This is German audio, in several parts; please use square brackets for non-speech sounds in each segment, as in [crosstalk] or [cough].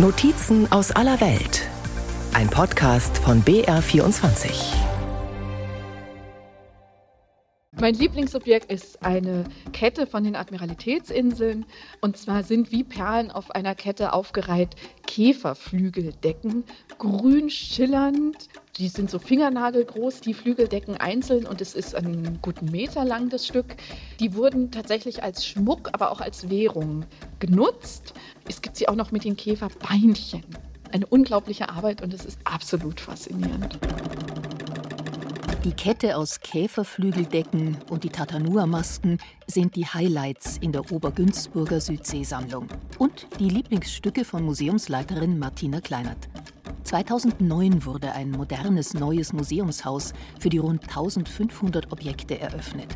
Notizen aus aller Welt. Ein Podcast von BR24. Mein Lieblingsobjekt ist eine Kette von den Admiralitätsinseln. Und zwar sind wie Perlen auf einer Kette aufgereiht Käferflügeldecken, grün schillernd. Die sind so fingernagelgroß, die Flügeldecken einzeln und es ist einen guten Meter lang das Stück. Die wurden tatsächlich als Schmuck, aber auch als Währung genutzt. Es gibt sie auch noch mit den Käferbeinchen. Eine unglaubliche Arbeit und es ist absolut faszinierend. Die Kette aus Käferflügeldecken und die Tatanua-Masken sind die Highlights in der Obergünzburger Südseesammlung und die Lieblingsstücke von Museumsleiterin Martina Kleinert. 2009 wurde ein modernes neues Museumshaus für die rund 1500 Objekte eröffnet.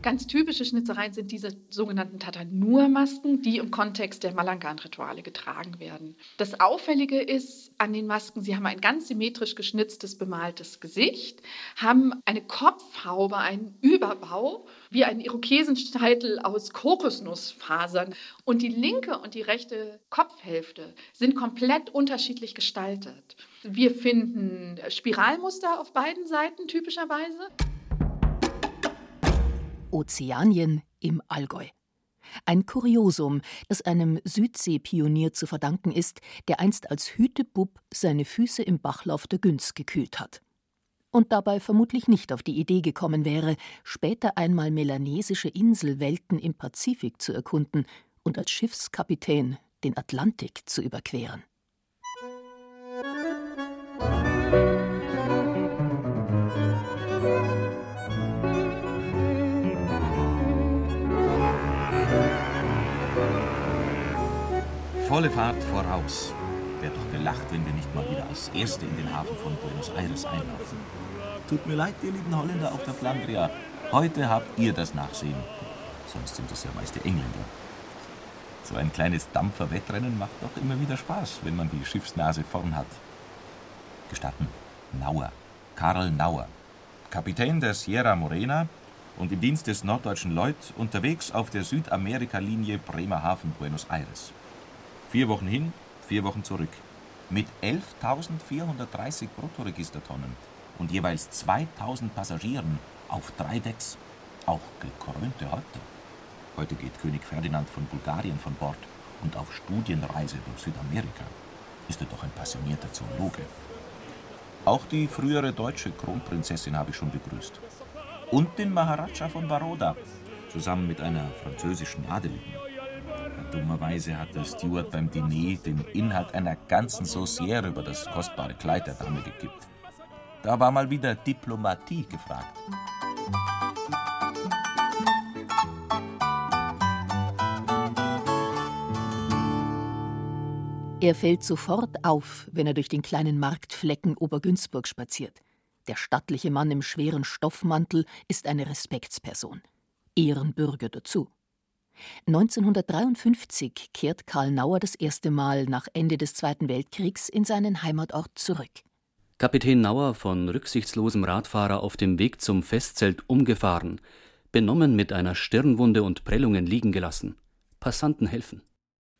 Ganz typische Schnitzereien sind diese sogenannten Tatanur-Masken, die im Kontext der Malangan-Rituale getragen werden. Das Auffällige ist an den Masken, sie haben ein ganz symmetrisch geschnitztes, bemaltes Gesicht, haben eine Kopfhaube, einen Überbau, wie ein Irokesenscheitel aus Kokosnussfasern. Und die linke und die rechte Kopfhälfte sind komplett unterschiedlich gestaltet. Wir finden Spiralmuster auf beiden Seiten typischerweise. Ozeanien im Allgäu. Ein Kuriosum, das einem Südseepionier zu verdanken ist, der einst als Hütebub seine Füße im Bachlauf der Günz gekühlt hat. Und dabei vermutlich nicht auf die Idee gekommen wäre, später einmal melanesische Inselwelten im Pazifik zu erkunden und als Schiffskapitän den Atlantik zu überqueren. Volle Fahrt voraus. Wär doch gelacht, wenn wir nicht mal wieder als Erste in den Hafen von Buenos Aires einlaufen. Tut mir leid, ihr lieben Holländer auf der Flandria. Heute habt ihr das Nachsehen. Sonst sind es ja meist die Engländer. So ein kleines Dampferwettrennen macht doch immer wieder Spaß, wenn man die Schiffsnase vorn hat. Gestatten, Nauer, Karl Nauer, Kapitän der Sierra Morena und im Dienst des norddeutschen Lloyd unterwegs auf der Südamerika-Linie Bremerhaven-Buenos Aires. Vier Wochen hin, vier Wochen zurück. Mit 11.430 Bruttoregistertonnen und jeweils 2.000 Passagieren auf drei Decks. Auch gekrönte Häupter. Heute geht König Ferdinand von Bulgarien von Bord und auf Studienreise durch Südamerika. Ist er doch ein passionierter Zoologe. Auch die frühere deutsche Kronprinzessin habe ich schon begrüßt. Und den Maharaja von Baroda, zusammen mit einer französischen Adeligen. Dummerweise hat der Steward beim Diner den Inhalt einer ganzen Saucière über das kostbare Kleid der Dame gekippt. Da war mal wieder Diplomatie gefragt. Er fällt sofort auf, wenn er durch den kleinen Marktflecken Obergünzburg spaziert. Der stattliche Mann im schweren Stoffmantel ist eine Respektsperson. Ehrenbürger dazu. 1953 kehrt Karl Nauer das erste Mal nach Ende des Zweiten Weltkriegs in seinen Heimatort zurück. Kapitän Nauer von rücksichtslosem Radfahrer auf dem Weg zum Festzelt umgefahren, benommen mit einer Stirnwunde und Prellungen liegen gelassen. Passanten helfen.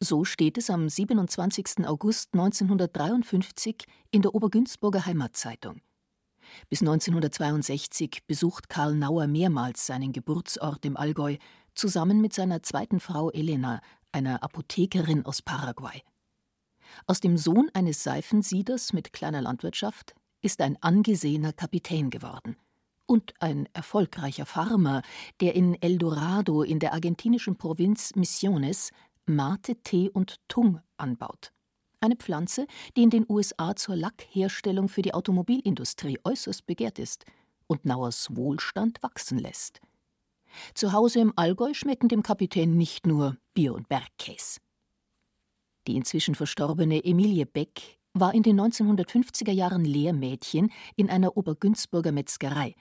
So steht es am 27. August 1953 in der Obergünzburger Heimatzeitung. Bis 1962 besucht Karl Nauer mehrmals seinen Geburtsort im Allgäu zusammen mit seiner zweiten Frau Elena, einer Apothekerin aus Paraguay. Aus dem Sohn eines Seifensieders mit kleiner Landwirtschaft ist ein angesehener Kapitän geworden und ein erfolgreicher Farmer, der in El Dorado in der argentinischen Provinz Misiones Mate, Tee und Tung anbaut. Eine Pflanze, die in den USA zur Lackherstellung für die Automobilindustrie äußerst begehrt ist und Nauers Wohlstand wachsen lässt. Zu Hause im Allgäu schmecken dem Kapitän nicht nur Bier und Bergkäse. Die inzwischen verstorbene Emilie Beck war in den 1950er Jahren Lehrmädchen in einer Obergünzburger Metzgerei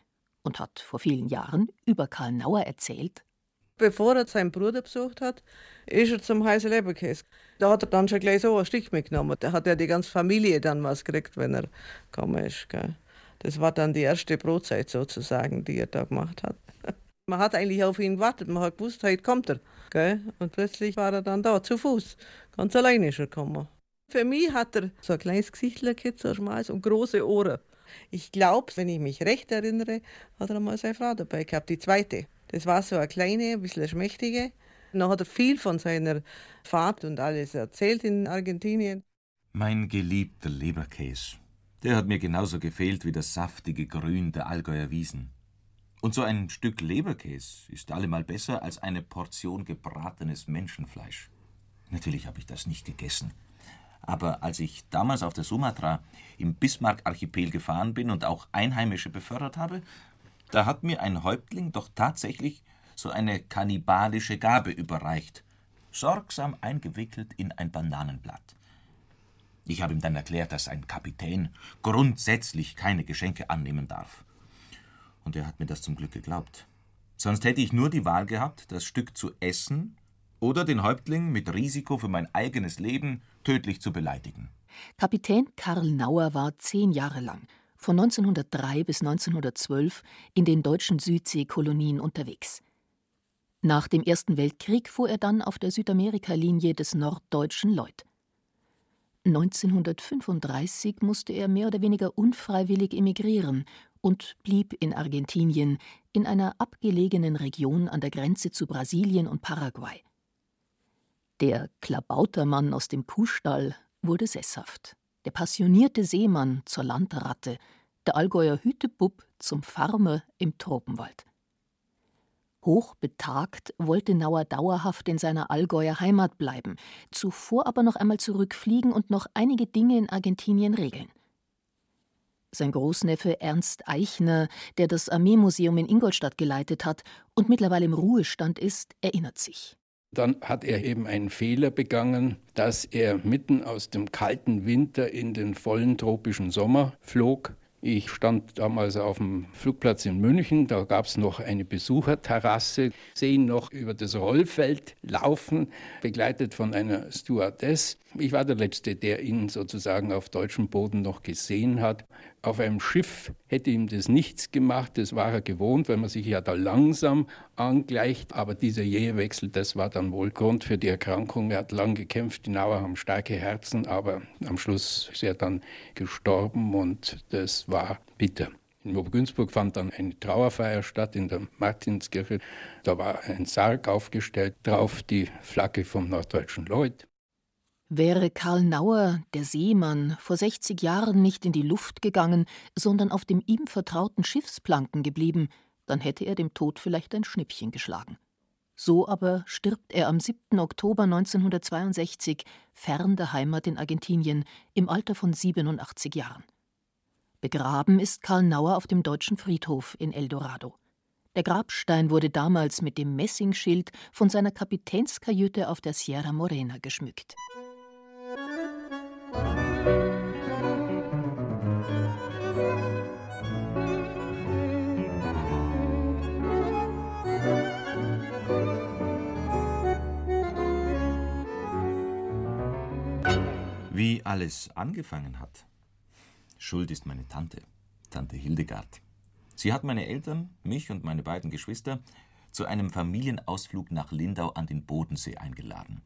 und hat vor vielen Jahren über Karl Nauer erzählt. Bevor er seinen Bruder besucht hat, ist er zum heißen Leberkäse. Da hat er dann schon gleich so ein Stück mitgenommen. Da hat ja die ganze Familie dann was gekriegt, wenn er gekommen ist. Gell. Das war dann die erste Brotzeit sozusagen, die er da gemacht hat. [laughs] Man hat eigentlich auf ihn gewartet, man hat gewusst, heute kommt er. Gell? Und plötzlich war er dann da, zu Fuß. Ganz alleine ist er gekommen. Für mich hat er so ein kleines Gesicht, so schmales und große Ohren. Ich glaube, wenn ich mich recht erinnere, hat er mal seine Frau dabei gehabt, die zweite. Das war so eine kleine, ein bisschen schmächtige. Dann hat er viel von seiner Fahrt und alles erzählt in Argentinien. Mein geliebter Leberkäse. Der hat mir genauso gefehlt wie das saftige Grün der Allgäuer Wiesen. Und so ein Stück Leberkäse ist allemal besser als eine Portion gebratenes Menschenfleisch. Natürlich habe ich das nicht gegessen. Aber als ich damals auf der Sumatra im Bismarck-Archipel gefahren bin und auch Einheimische befördert habe, da hat mir ein Häuptling doch tatsächlich so eine kannibalische Gabe überreicht, sorgsam eingewickelt in ein Bananenblatt. Ich habe ihm dann erklärt, dass ein Kapitän grundsätzlich keine Geschenke annehmen darf. Und er hat mir das zum Glück geglaubt. Sonst hätte ich nur die Wahl gehabt, das Stück zu essen oder den Häuptling mit Risiko für mein eigenes Leben tödlich zu beleidigen. Kapitän Karl Nauer war zehn Jahre lang, von 1903 bis 1912, in den deutschen Südseekolonien unterwegs. Nach dem Ersten Weltkrieg fuhr er dann auf der Südamerika-Linie des Norddeutschen Lloyd. 1935 musste er mehr oder weniger unfreiwillig emigrieren und blieb in Argentinien, in einer abgelegenen Region an der Grenze zu Brasilien und Paraguay. Der Klabautermann aus dem Kuhstall wurde sesshaft, der passionierte Seemann zur Landratte, der Allgäuer Hütebub zum Farmer im Tropenwald. Hochbetagt wollte Nauer dauerhaft in seiner Allgäuer Heimat bleiben, zuvor aber noch einmal zurückfliegen und noch einige Dinge in Argentinien regeln. Sein Großneffe Ernst Eichner, der das Armeemuseum in Ingolstadt geleitet hat und mittlerweile im Ruhestand ist, erinnert sich. Dann hat er eben einen Fehler begangen, dass er mitten aus dem kalten Winter in den vollen tropischen Sommer flog. Ich stand damals auf dem Flugplatz in München, da gab es noch eine Besucherterrasse, sehen noch über das Rollfeld laufen, begleitet von einer Stewardess. Ich war der Letzte, der ihn sozusagen auf deutschem Boden noch gesehen hat. Auf einem Schiff hätte ihm das nichts gemacht, das war er gewohnt, weil man sich ja da langsam angleicht. Aber dieser Jähewechsel, das war dann wohl Grund für die Erkrankung. Er hat lang gekämpft, die Nauer haben starke Herzen, aber am Schluss ist er dann gestorben und das war bitter. In Obergünzburg fand dann eine Trauerfeier statt in der Martinskirche. Da war ein Sarg aufgestellt, drauf die Flagge vom Norddeutschen Lloyd. Wäre Karl Nauer, der Seemann, vor 60 Jahren nicht in die Luft gegangen, sondern auf dem ihm vertrauten Schiffsplanken geblieben, dann hätte er dem Tod vielleicht ein Schnippchen geschlagen. So aber stirbt er am 7. Oktober 1962 fern der Heimat in Argentinien im Alter von 87 Jahren. Begraben ist Karl Nauer auf dem deutschen Friedhof in El Dorado. Der Grabstein wurde damals mit dem Messingschild von seiner Kapitänskajüte auf der Sierra Morena geschmückt. Alles angefangen hat. Schuld ist meine Tante, Tante Hildegard. Sie hat meine Eltern, mich und meine beiden Geschwister zu einem Familienausflug nach Lindau an den Bodensee eingeladen.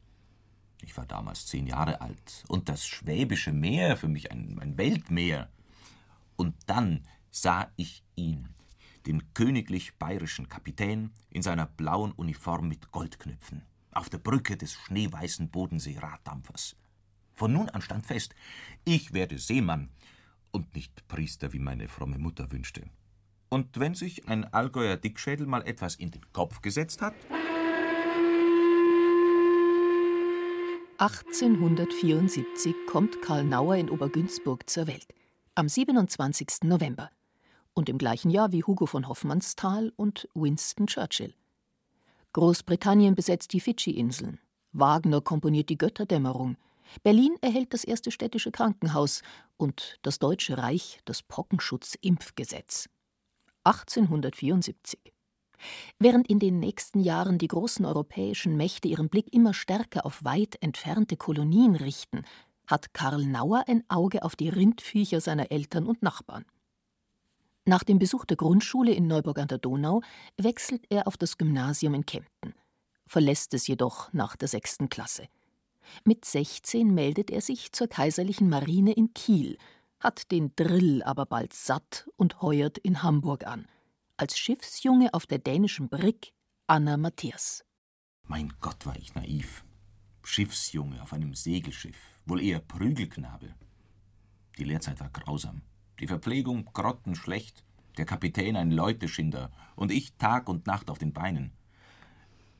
Ich war damals zehn Jahre alt und das Schwäbische Meer für mich ein, ein Weltmeer. Und dann sah ich ihn, den königlich bayerischen Kapitän in seiner blauen Uniform mit Goldknöpfen, auf der Brücke des schneeweißen Bodensee-Raddampfers. Von nun an stand fest, ich werde Seemann und nicht Priester, wie meine fromme Mutter wünschte. Und wenn sich ein Allgäuer Dickschädel mal etwas in den Kopf gesetzt hat, 1874 kommt Karl Nauer in Obergünzburg zur Welt, am 27. November und im gleichen Jahr wie Hugo von Hoffmannsthal und Winston Churchill. Großbritannien besetzt die Fidschi-Inseln. Wagner komponiert die Götterdämmerung. Berlin erhält das erste städtische Krankenhaus und das Deutsche Reich das Pockenschutz'impfgesetz. 1874. Während in den nächsten Jahren die großen europäischen Mächte ihren Blick immer stärker auf weit entfernte Kolonien richten, hat Karl Nauer ein Auge auf die Rindviecher seiner Eltern und Nachbarn. Nach dem Besuch der Grundschule in Neuburg an der Donau wechselt er auf das Gymnasium in Kempten, verlässt es jedoch nach der sechsten Klasse. Mit 16 meldet er sich zur Kaiserlichen Marine in Kiel, hat den Drill aber bald satt und heuert in Hamburg an. Als Schiffsjunge auf der dänischen Brick Anna Matthias. Mein Gott, war ich naiv. Schiffsjunge auf einem Segelschiff, wohl eher Prügelknabe. Die Lehrzeit war grausam. Die Verpflegung grottenschlecht, der Kapitän ein Leuteschinder und ich Tag und Nacht auf den Beinen.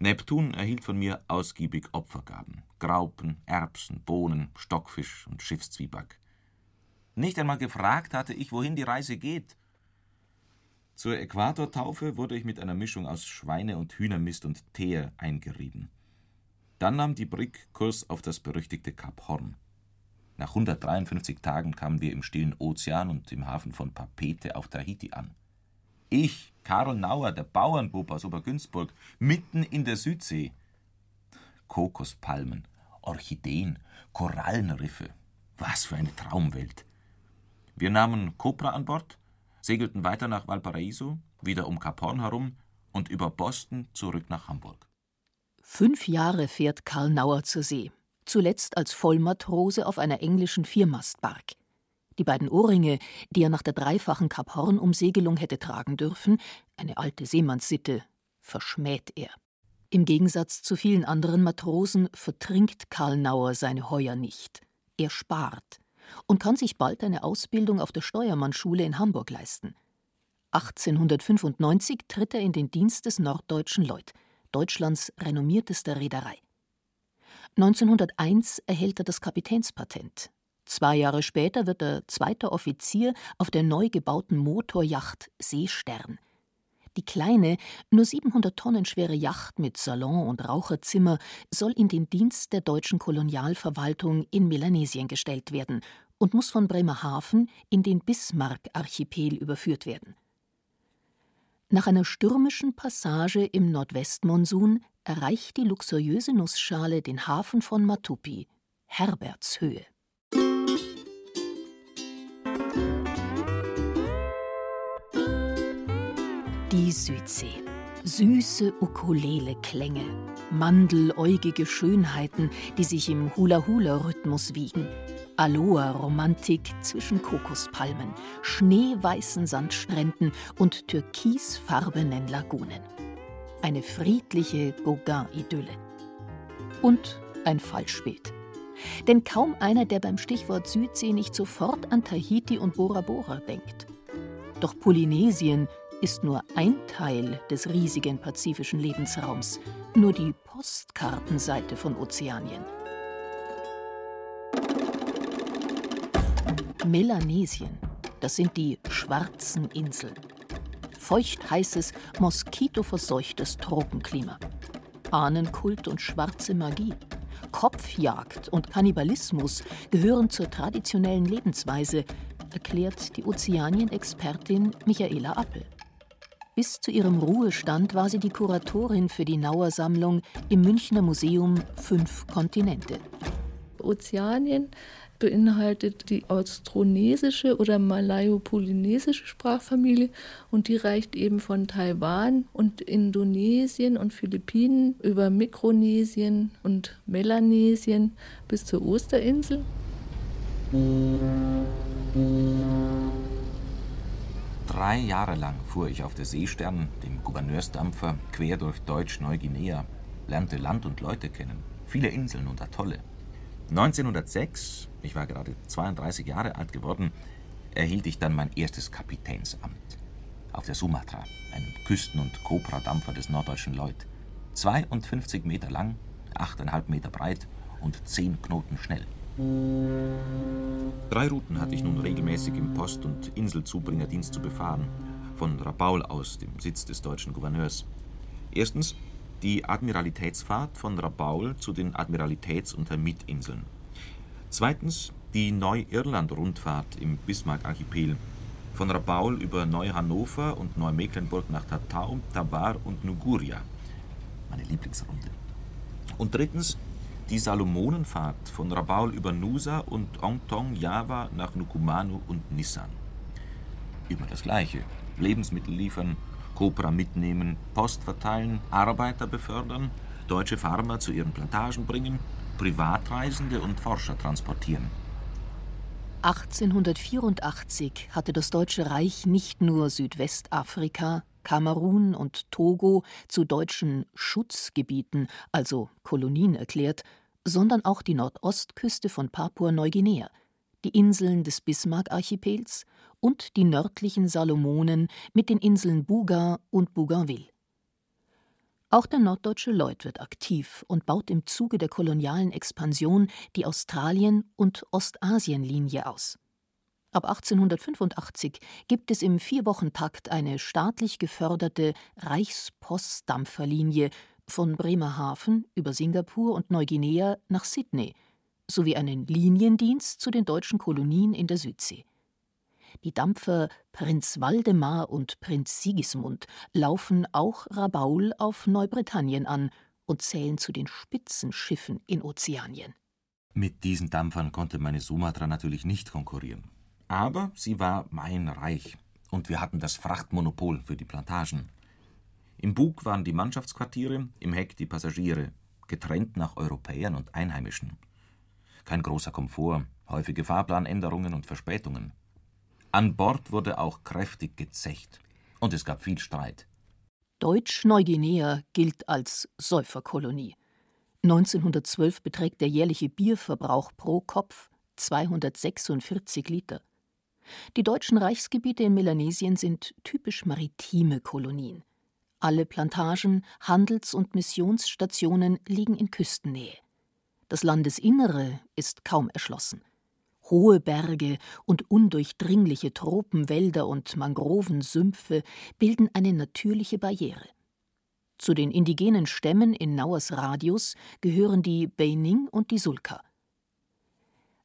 Neptun erhielt von mir ausgiebig Opfergaben: Graupen, Erbsen, Bohnen, Stockfisch und Schiffszwieback. Nicht einmal gefragt hatte ich, wohin die Reise geht. Zur Äquatortaufe wurde ich mit einer Mischung aus Schweine- und Hühnermist und Teer eingerieben. Dann nahm die Brick Kurs auf das berüchtigte Kap Horn. Nach 153 Tagen kamen wir im stillen Ozean und im Hafen von Papete auf Tahiti an. Ich, Karl Nauer, der Bauernbub aus Obergünzburg, mitten in der Südsee. Kokospalmen, Orchideen, Korallenriffe. Was für eine Traumwelt. Wir nahmen Copra an Bord, segelten weiter nach Valparaiso, wieder um Kap Horn herum und über Boston zurück nach Hamburg. Fünf Jahre fährt Karl Nauer zur See, zuletzt als Vollmatrose auf einer englischen Viermastbark. Die beiden Ohrringe, die er nach der dreifachen Kap Horn-Umsegelung hätte tragen dürfen, eine alte Seemannssitte, verschmäht er. Im Gegensatz zu vielen anderen Matrosen vertrinkt Karl Nauer seine Heuer nicht. Er spart und kann sich bald eine Ausbildung auf der Steuermannschule in Hamburg leisten. 1895 tritt er in den Dienst des Norddeutschen Lloyd, Deutschlands renommiertester Reederei. 1901 erhält er das Kapitänspatent. Zwei Jahre später wird er zweiter Offizier auf der neu gebauten Motorjacht Seestern. Die kleine, nur 700 Tonnen schwere Yacht mit Salon und Raucherzimmer soll in den Dienst der deutschen Kolonialverwaltung in Melanesien gestellt werden und muss von Bremerhaven in den Bismarck-Archipel überführt werden. Nach einer stürmischen Passage im Nordwestmonsun erreicht die luxuriöse Nussschale den Hafen von Matupi, Herbertshöhe. Die Südsee. Süße Ukulele-Klänge, mandeläugige Schönheiten, die sich im Hula-Hula-Rhythmus wiegen, Aloha-Romantik zwischen Kokospalmen, schneeweißen Sandstränden und türkisfarbenen Lagunen. Eine friedliche Gauguin-Idylle. Und ein Falschbild. Denn kaum einer, der beim Stichwort Südsee nicht sofort an Tahiti und Bora Bora denkt. Doch Polynesien ist nur ein Teil des riesigen pazifischen Lebensraums, nur die Postkartenseite von Ozeanien. Melanesien, das sind die schwarzen Inseln. Feuchtheißes, moskitoverseuchtes Tropenklima. Ahnenkult und schwarze Magie. Kopfjagd und Kannibalismus gehören zur traditionellen Lebensweise, erklärt die Ozeanien-Expertin Michaela Appel. Bis zu ihrem Ruhestand war sie die Kuratorin für die Nauer Sammlung im Münchner Museum Fünf Kontinente. Ozeanien beinhaltet die austronesische oder malayo-polynesische Sprachfamilie und die reicht eben von Taiwan und Indonesien und Philippinen über Mikronesien und Melanesien bis zur Osterinsel. Drei Jahre lang fuhr ich auf der Seestern, dem Gouverneursdampfer, quer durch Deutsch-Neuguinea, lernte Land und Leute kennen, viele Inseln und Atolle. 1906, ich war gerade 32 Jahre alt geworden, erhielt ich dann mein erstes Kapitänsamt. Auf der Sumatra, einem Küsten- und Cobra-Dampfer des norddeutschen Lloyd. 52 Meter lang, 8,5 Meter breit und 10 Knoten schnell. Drei Routen hatte ich nun regelmäßig im Post- und Inselzubringerdienst zu befahren. Von Rabaul aus, dem Sitz des deutschen Gouverneurs. Erstens die Admiralitätsfahrt von Rabaul zu den Admiralitäts- und Hermitinseln. Zweitens die Neu-Irland-Rundfahrt im Bismarck-Archipel. Von Rabaul über Neu-Hannover und Neumecklenburg nach Tatau, Tabar und Nuguria. Meine Lieblingsrunde. Und drittens die Salomonenfahrt von Rabaul über Nusa und Ongtong, Java nach Nukumanu und Nissan. Immer das Gleiche. Lebensmittel liefern, Copra mitnehmen, Post verteilen, Arbeiter befördern, deutsche Farmer zu ihren Plantagen bringen, Privatreisende und Forscher transportieren. 1884 hatte das Deutsche Reich nicht nur Südwestafrika, Kamerun und Togo zu deutschen Schutzgebieten, also Kolonien erklärt, sondern auch die Nordostküste von Papua-Neuguinea, die Inseln des Bismarck-Archipels und die nördlichen Salomonen mit den Inseln Buga und Bougainville. Auch der norddeutsche Lloyd wird aktiv und baut im Zuge der kolonialen Expansion die Australien- und Ostasienlinie aus. Ab 1885 gibt es im Vierwochentakt eine staatlich geförderte Reichspostdampferlinie von Bremerhaven über Singapur und Neuguinea nach Sydney sowie einen Liniendienst zu den deutschen Kolonien in der Südsee. Die Dampfer Prinz Waldemar und Prinz Sigismund laufen auch Rabaul auf Neubritannien an und zählen zu den Spitzenschiffen in Ozeanien. Mit diesen Dampfern konnte meine Sumatra natürlich nicht konkurrieren. Aber sie war mein Reich und wir hatten das Frachtmonopol für die Plantagen. Im Bug waren die Mannschaftsquartiere, im Heck die Passagiere, getrennt nach Europäern und Einheimischen. Kein großer Komfort, häufige Fahrplanänderungen und Verspätungen. An Bord wurde auch kräftig gezecht. Und es gab viel Streit. Deutsch-Neuguinea gilt als Säuferkolonie. 1912 beträgt der jährliche Bierverbrauch pro Kopf 246 Liter. Die deutschen Reichsgebiete in Melanesien sind typisch maritime Kolonien. Alle Plantagen, Handels- und Missionsstationen liegen in Küstennähe. Das Landesinnere ist kaum erschlossen. Hohe Berge und undurchdringliche Tropenwälder und Mangrovensümpfe bilden eine natürliche Barriere. Zu den indigenen Stämmen in Nauers Radius gehören die Beining und die Sulka.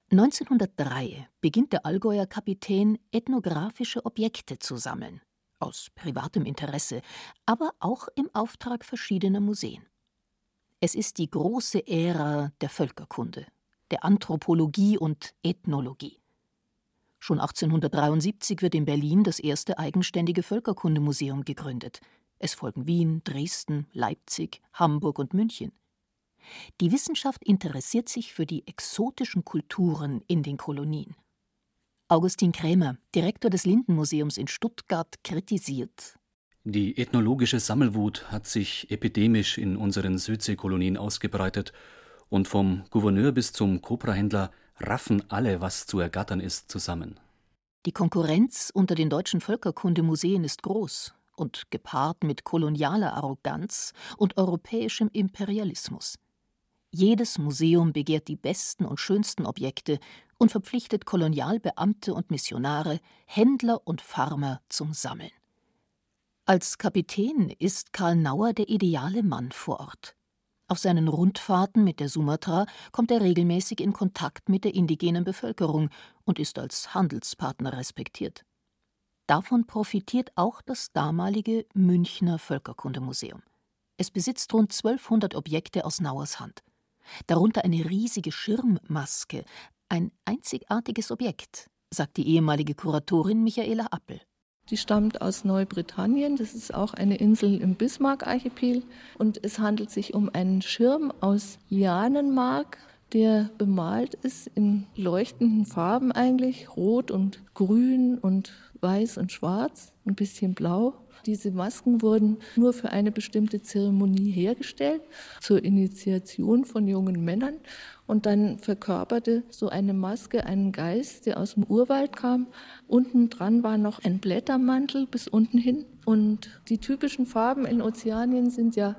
1903 beginnt der Allgäuer Kapitän ethnographische Objekte zu sammeln, aus privatem Interesse, aber auch im Auftrag verschiedener Museen. Es ist die große Ära der Völkerkunde der Anthropologie und Ethnologie. Schon 1873 wird in Berlin das erste eigenständige Völkerkundemuseum gegründet. Es folgen Wien, Dresden, Leipzig, Hamburg und München. Die Wissenschaft interessiert sich für die exotischen Kulturen in den Kolonien. Augustin Krämer, Direktor des Lindenmuseums in Stuttgart, kritisiert. Die ethnologische Sammelwut hat sich epidemisch in unseren Südseekolonien ausgebreitet und vom Gouverneur bis zum Koprahändler raffen alle, was zu ergattern ist, zusammen. Die Konkurrenz unter den deutschen Völkerkundemuseen ist groß und gepaart mit kolonialer Arroganz und europäischem Imperialismus. Jedes Museum begehrt die besten und schönsten Objekte und verpflichtet Kolonialbeamte und Missionare, Händler und Farmer zum Sammeln. Als Kapitän ist Karl Nauer der ideale Mann vor Ort. Auf seinen Rundfahrten mit der Sumatra kommt er regelmäßig in Kontakt mit der indigenen Bevölkerung und ist als Handelspartner respektiert. Davon profitiert auch das damalige Münchner Völkerkundemuseum. Es besitzt rund 1200 Objekte aus Nauers Hand. Darunter eine riesige Schirmmaske, ein einzigartiges Objekt, sagt die ehemalige Kuratorin Michaela Appel. Die stammt aus Neubritannien. Das ist auch eine Insel im Bismarck-Archipel. Und es handelt sich um einen Schirm aus Lianenmark, der bemalt ist in leuchtenden Farben eigentlich, rot und grün und weiß und schwarz, ein bisschen blau. Diese Masken wurden nur für eine bestimmte Zeremonie hergestellt, zur Initiation von jungen Männern. Und dann verkörperte so eine Maske einen Geist, der aus dem Urwald kam. Unten dran war noch ein Blättermantel bis unten hin. Und die typischen Farben in Ozeanien sind ja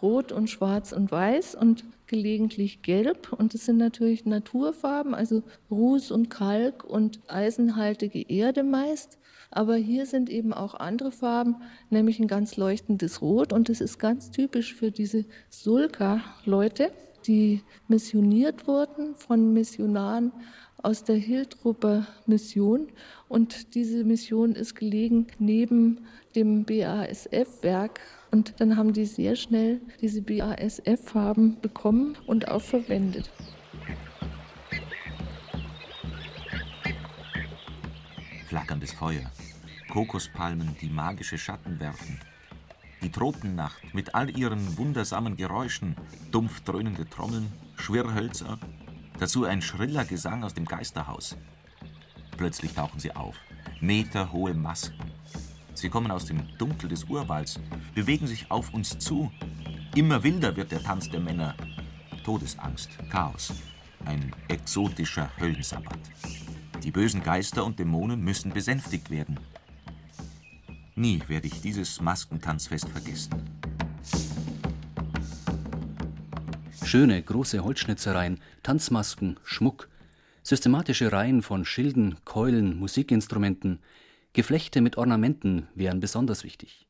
rot und schwarz und weiß und gelegentlich gelb. Und es sind natürlich Naturfarben, also Ruß und Kalk und eisenhaltige Erde meist. Aber hier sind eben auch andere Farben, nämlich ein ganz leuchtendes Rot. Und das ist ganz typisch für diese Sulka-Leute, die missioniert wurden von Missionaren aus der Hiltrupper Mission. Und diese Mission ist gelegen neben dem BASF-Werk. Und dann haben die sehr schnell diese BASF-Farben bekommen und auch verwendet. Flackerndes Feuer, Kokospalmen, die magische Schatten werfen, die Tropennacht mit all ihren wundersamen Geräuschen, dumpf dröhnende Trommeln, Schwirrhölzer, dazu ein schriller Gesang aus dem Geisterhaus. Plötzlich tauchen sie auf, meterhohe Masken. Sie kommen aus dem Dunkel des Urwalds, bewegen sich auf uns zu. Immer wilder wird der Tanz der Männer. Todesangst, Chaos, ein exotischer Höllensabbat. Die bösen Geister und Dämonen müssen besänftigt werden. Nie werde ich dieses Maskentanzfest vergessen. Schöne, große Holzschnitzereien, Tanzmasken, Schmuck, systematische Reihen von Schilden, Keulen, Musikinstrumenten, Geflechte mit Ornamenten wären besonders wichtig.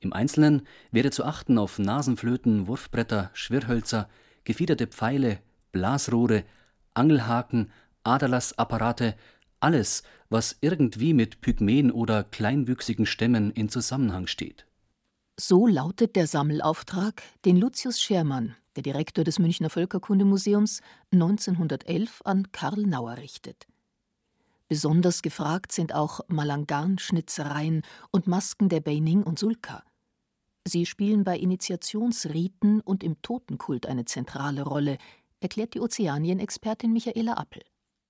Im Einzelnen wäre zu achten auf Nasenflöten, Wurfbretter, Schwirrhölzer, gefiederte Pfeile, Blasrohre, Angelhaken, Aderlassapparate, alles, was irgendwie mit Pygmäen oder kleinwüchsigen Stämmen in Zusammenhang steht. So lautet der Sammelauftrag, den Lucius Schermann, der Direktor des Münchner Völkerkundemuseums, 1911 an Karl Nauer richtet. Besonders gefragt sind auch Malangan-Schnitzereien und Masken der Beining und Sulka. Sie spielen bei Initiationsriten und im Totenkult eine zentrale Rolle, erklärt die Ozeanien-Expertin Michaela Appel.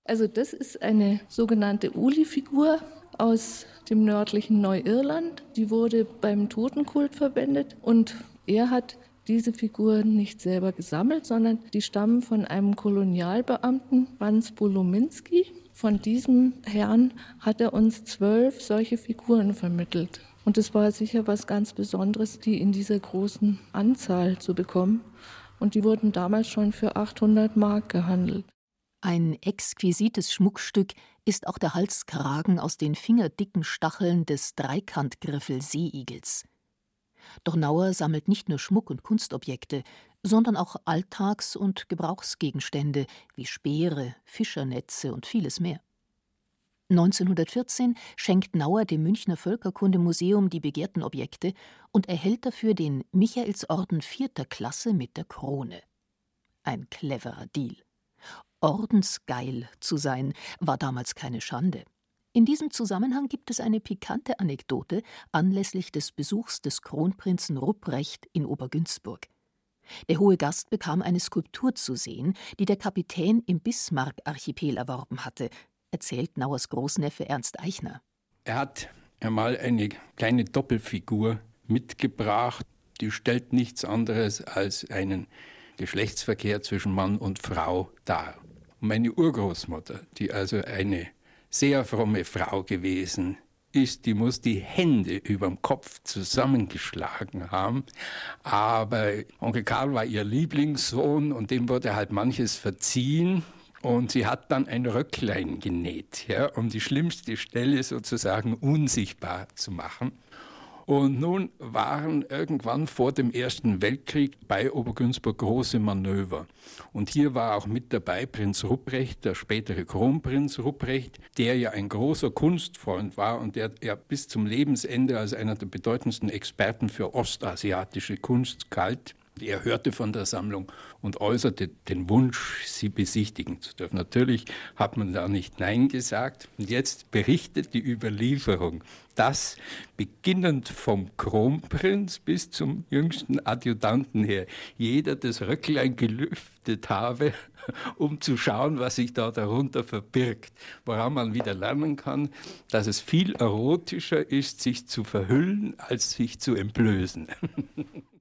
Also das ist eine sogenannte Uli-Figur, aus dem nördlichen Neuirland. Die wurde beim Totenkult verwendet und er hat diese Figuren nicht selber gesammelt, sondern die stammen von einem Kolonialbeamten, Franz Bolominski. Von diesem Herrn hat er uns zwölf solche Figuren vermittelt. Und es war sicher was ganz Besonderes, die in dieser großen Anzahl zu bekommen. Und die wurden damals schon für 800 Mark gehandelt. Ein exquisites Schmuckstück ist auch der Halskragen aus den fingerdicken Stacheln des Dreikantgriffel-Seeigels. Doch Nauer sammelt nicht nur Schmuck und Kunstobjekte, sondern auch Alltags- und Gebrauchsgegenstände wie Speere, Fischernetze und vieles mehr. 1914 schenkt Nauer dem Münchner Völkerkundemuseum die begehrten Objekte und erhält dafür den Michaelsorden vierter Klasse mit der Krone. Ein cleverer Deal. Ordensgeil zu sein, war damals keine Schande. In diesem Zusammenhang gibt es eine pikante Anekdote anlässlich des Besuchs des Kronprinzen Rupprecht in Obergünzburg. Der hohe Gast bekam eine Skulptur zu sehen, die der Kapitän im Bismarck-Archipel erworben hatte, erzählt Nauers Großneffe Ernst Eichner. Er hat einmal eine kleine Doppelfigur mitgebracht, die stellt nichts anderes als einen Geschlechtsverkehr zwischen Mann und Frau dar. Meine Urgroßmutter, die also eine sehr fromme Frau gewesen ist, die muss die Hände überm Kopf zusammengeschlagen haben. Aber Onkel Karl war ihr Lieblingssohn und dem wurde halt manches verziehen. Und sie hat dann ein Röcklein genäht, ja, um die schlimmste Stelle sozusagen unsichtbar zu machen. Und nun waren irgendwann vor dem Ersten Weltkrieg bei Obergünzburg große Manöver. Und hier war auch mit dabei Prinz Rupprecht, der spätere Kronprinz Rupprecht, der ja ein großer Kunstfreund war und der ja bis zum Lebensende als einer der bedeutendsten Experten für ostasiatische Kunst galt. Er hörte von der Sammlung und äußerte den Wunsch, sie besichtigen zu dürfen. Natürlich hat man da nicht Nein gesagt. Und jetzt berichtet die Überlieferung, dass beginnend vom Kronprinz bis zum jüngsten Adjutanten her jeder das Röcklein gelüftet habe, [laughs] um zu schauen, was sich da darunter verbirgt. Woran man wieder lernen kann, dass es viel erotischer ist, sich zu verhüllen, als sich zu entblößen. [laughs]